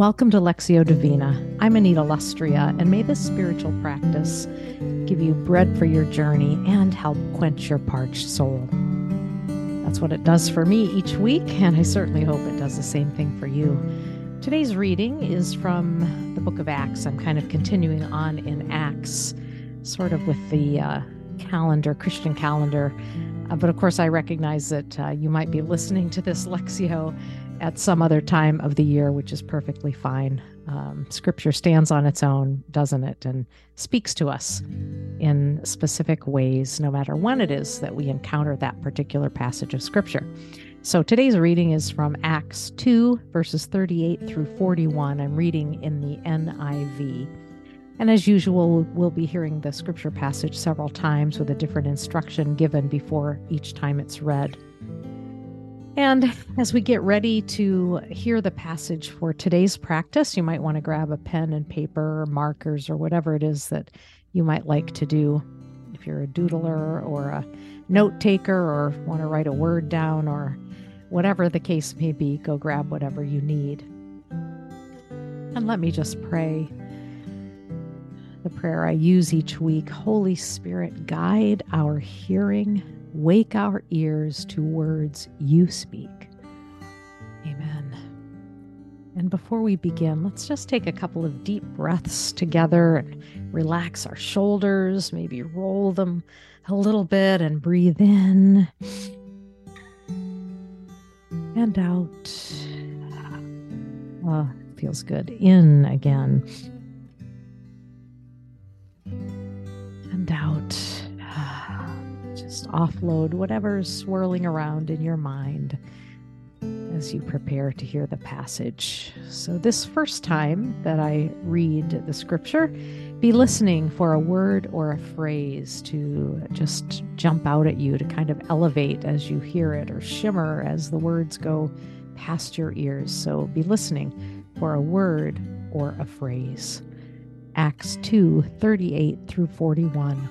Welcome to Lectio Divina. I'm Anita Lustrea, and may this spiritual practice give you bread for your journey and help quench your parched soul. That's what it does for me each week, and I certainly hope it does the same thing for you. Today's reading is from the book of Acts. I'm kind of continuing on in Acts, sort of with the uh, calendar, Christian calendar. Uh, but of course, I recognize that uh, you might be listening to this Lectio at some other time of the year, which is perfectly fine. Um, scripture stands on its own, doesn't it? And speaks to us in specific ways, no matter when it is that we encounter that particular passage of scripture. So today's reading is from Acts 2, verses 38 through 41. I'm reading in the NIV. And as usual, we'll be hearing the scripture passage several times with a different instruction given before each time it's read. And as we get ready to hear the passage for today's practice, you might want to grab a pen and paper or markers or whatever it is that you might like to do. If you're a doodler or a note taker or want to write a word down or whatever the case may be, go grab whatever you need. And let me just pray the prayer I use each week Holy Spirit, guide our hearing Wake our ears to words you speak. Amen. And before we begin, let's just take a couple of deep breaths together and relax our shoulders, maybe roll them a little bit and breathe in and out. Oh, feels good. In again offload whatever's swirling around in your mind as you prepare to hear the passage. So, this first time that I read the scripture, be listening for a word or a phrase to just jump out at you, to kind of elevate as you hear it or shimmer as the words go past your ears. So, be listening for a word or a phrase. Acts 2 38 through 41.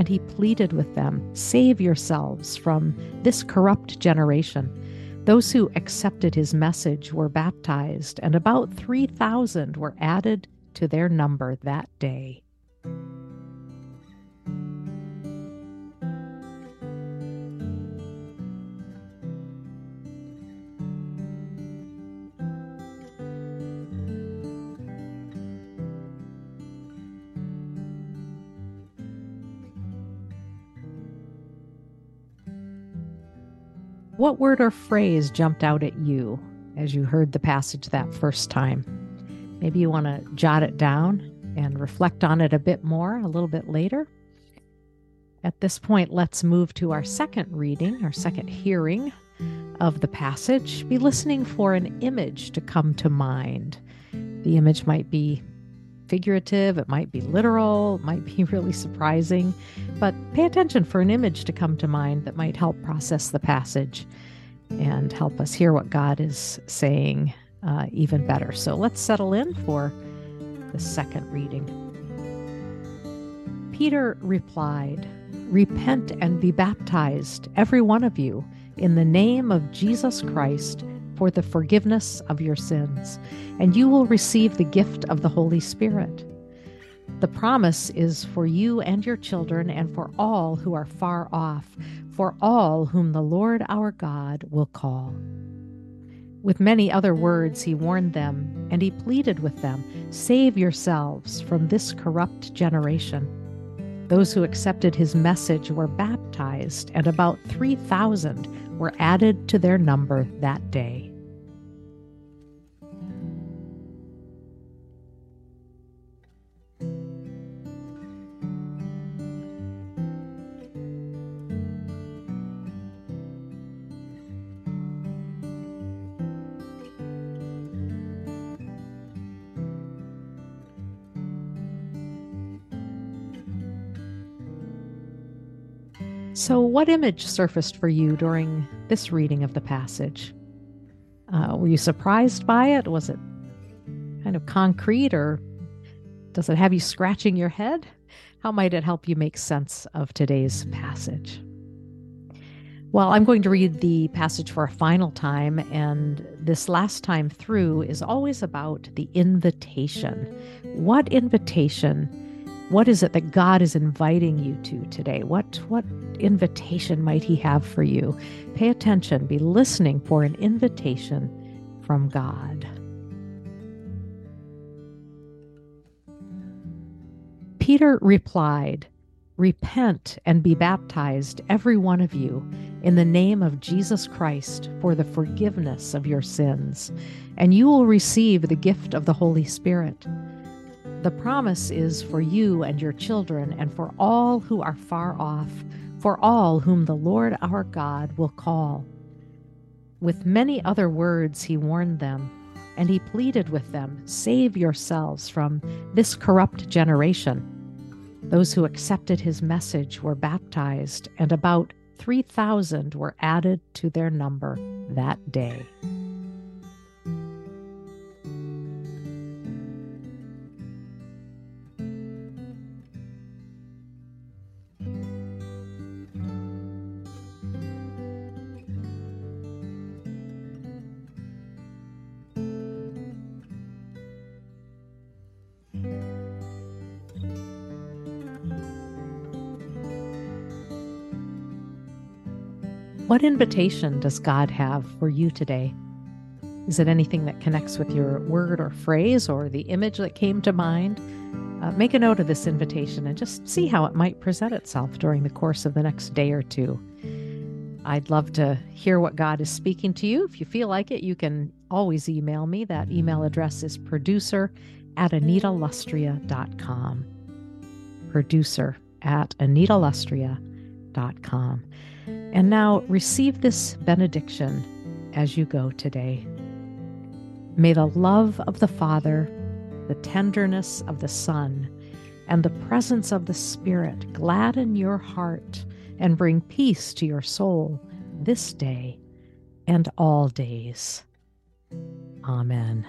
and he pleaded with them Save yourselves from this corrupt generation. Those who accepted his message were baptized, and about 3,000 were added to their number that day. What word or phrase jumped out at you as you heard the passage that first time? Maybe you want to jot it down and reflect on it a bit more a little bit later. At this point, let's move to our second reading, our second hearing of the passage. Be listening for an image to come to mind. The image might be figurative, it might be literal, it might be really surprising, but pay attention for an image to come to mind that might help process the passage and help us hear what God is saying uh, even better. So let's settle in for the second reading. Peter replied, Repent and be baptized, every one of you, in the name of Jesus Christ for the forgiveness of your sins, and you will receive the gift of the Holy Spirit. The promise is for you and your children, and for all who are far off, for all whom the Lord our God will call. With many other words, he warned them, and he pleaded with them Save yourselves from this corrupt generation. Those who accepted his message were baptized, and about 3,000 were added to their number that day. So, what image surfaced for you during this reading of the passage? Uh, were you surprised by it? Was it kind of concrete, or does it have you scratching your head? How might it help you make sense of today's passage? Well, I'm going to read the passage for a final time, and this last time through is always about the invitation. What invitation? What is it that God is inviting you to today? What what invitation might he have for you? Pay attention, be listening for an invitation from God. Peter replied, Repent and be baptized, every one of you, in the name of Jesus Christ for the forgiveness of your sins, and you will receive the gift of the Holy Spirit. The promise is for you and your children, and for all who are far off, for all whom the Lord our God will call. With many other words, he warned them, and he pleaded with them Save yourselves from this corrupt generation. Those who accepted his message were baptized, and about 3,000 were added to their number that day. What invitation does God have for you today? Is it anything that connects with your word or phrase or the image that came to mind? Uh, make a note of this invitation and just see how it might present itself during the course of the next day or two. I'd love to hear what God is speaking to you. If you feel like it, you can always email me. That email address is producer at anitalustrea.com. Producer at anitalustrea.com. And now receive this benediction as you go today. May the love of the Father, the tenderness of the Son, and the presence of the Spirit gladden your heart and bring peace to your soul this day and all days. Amen.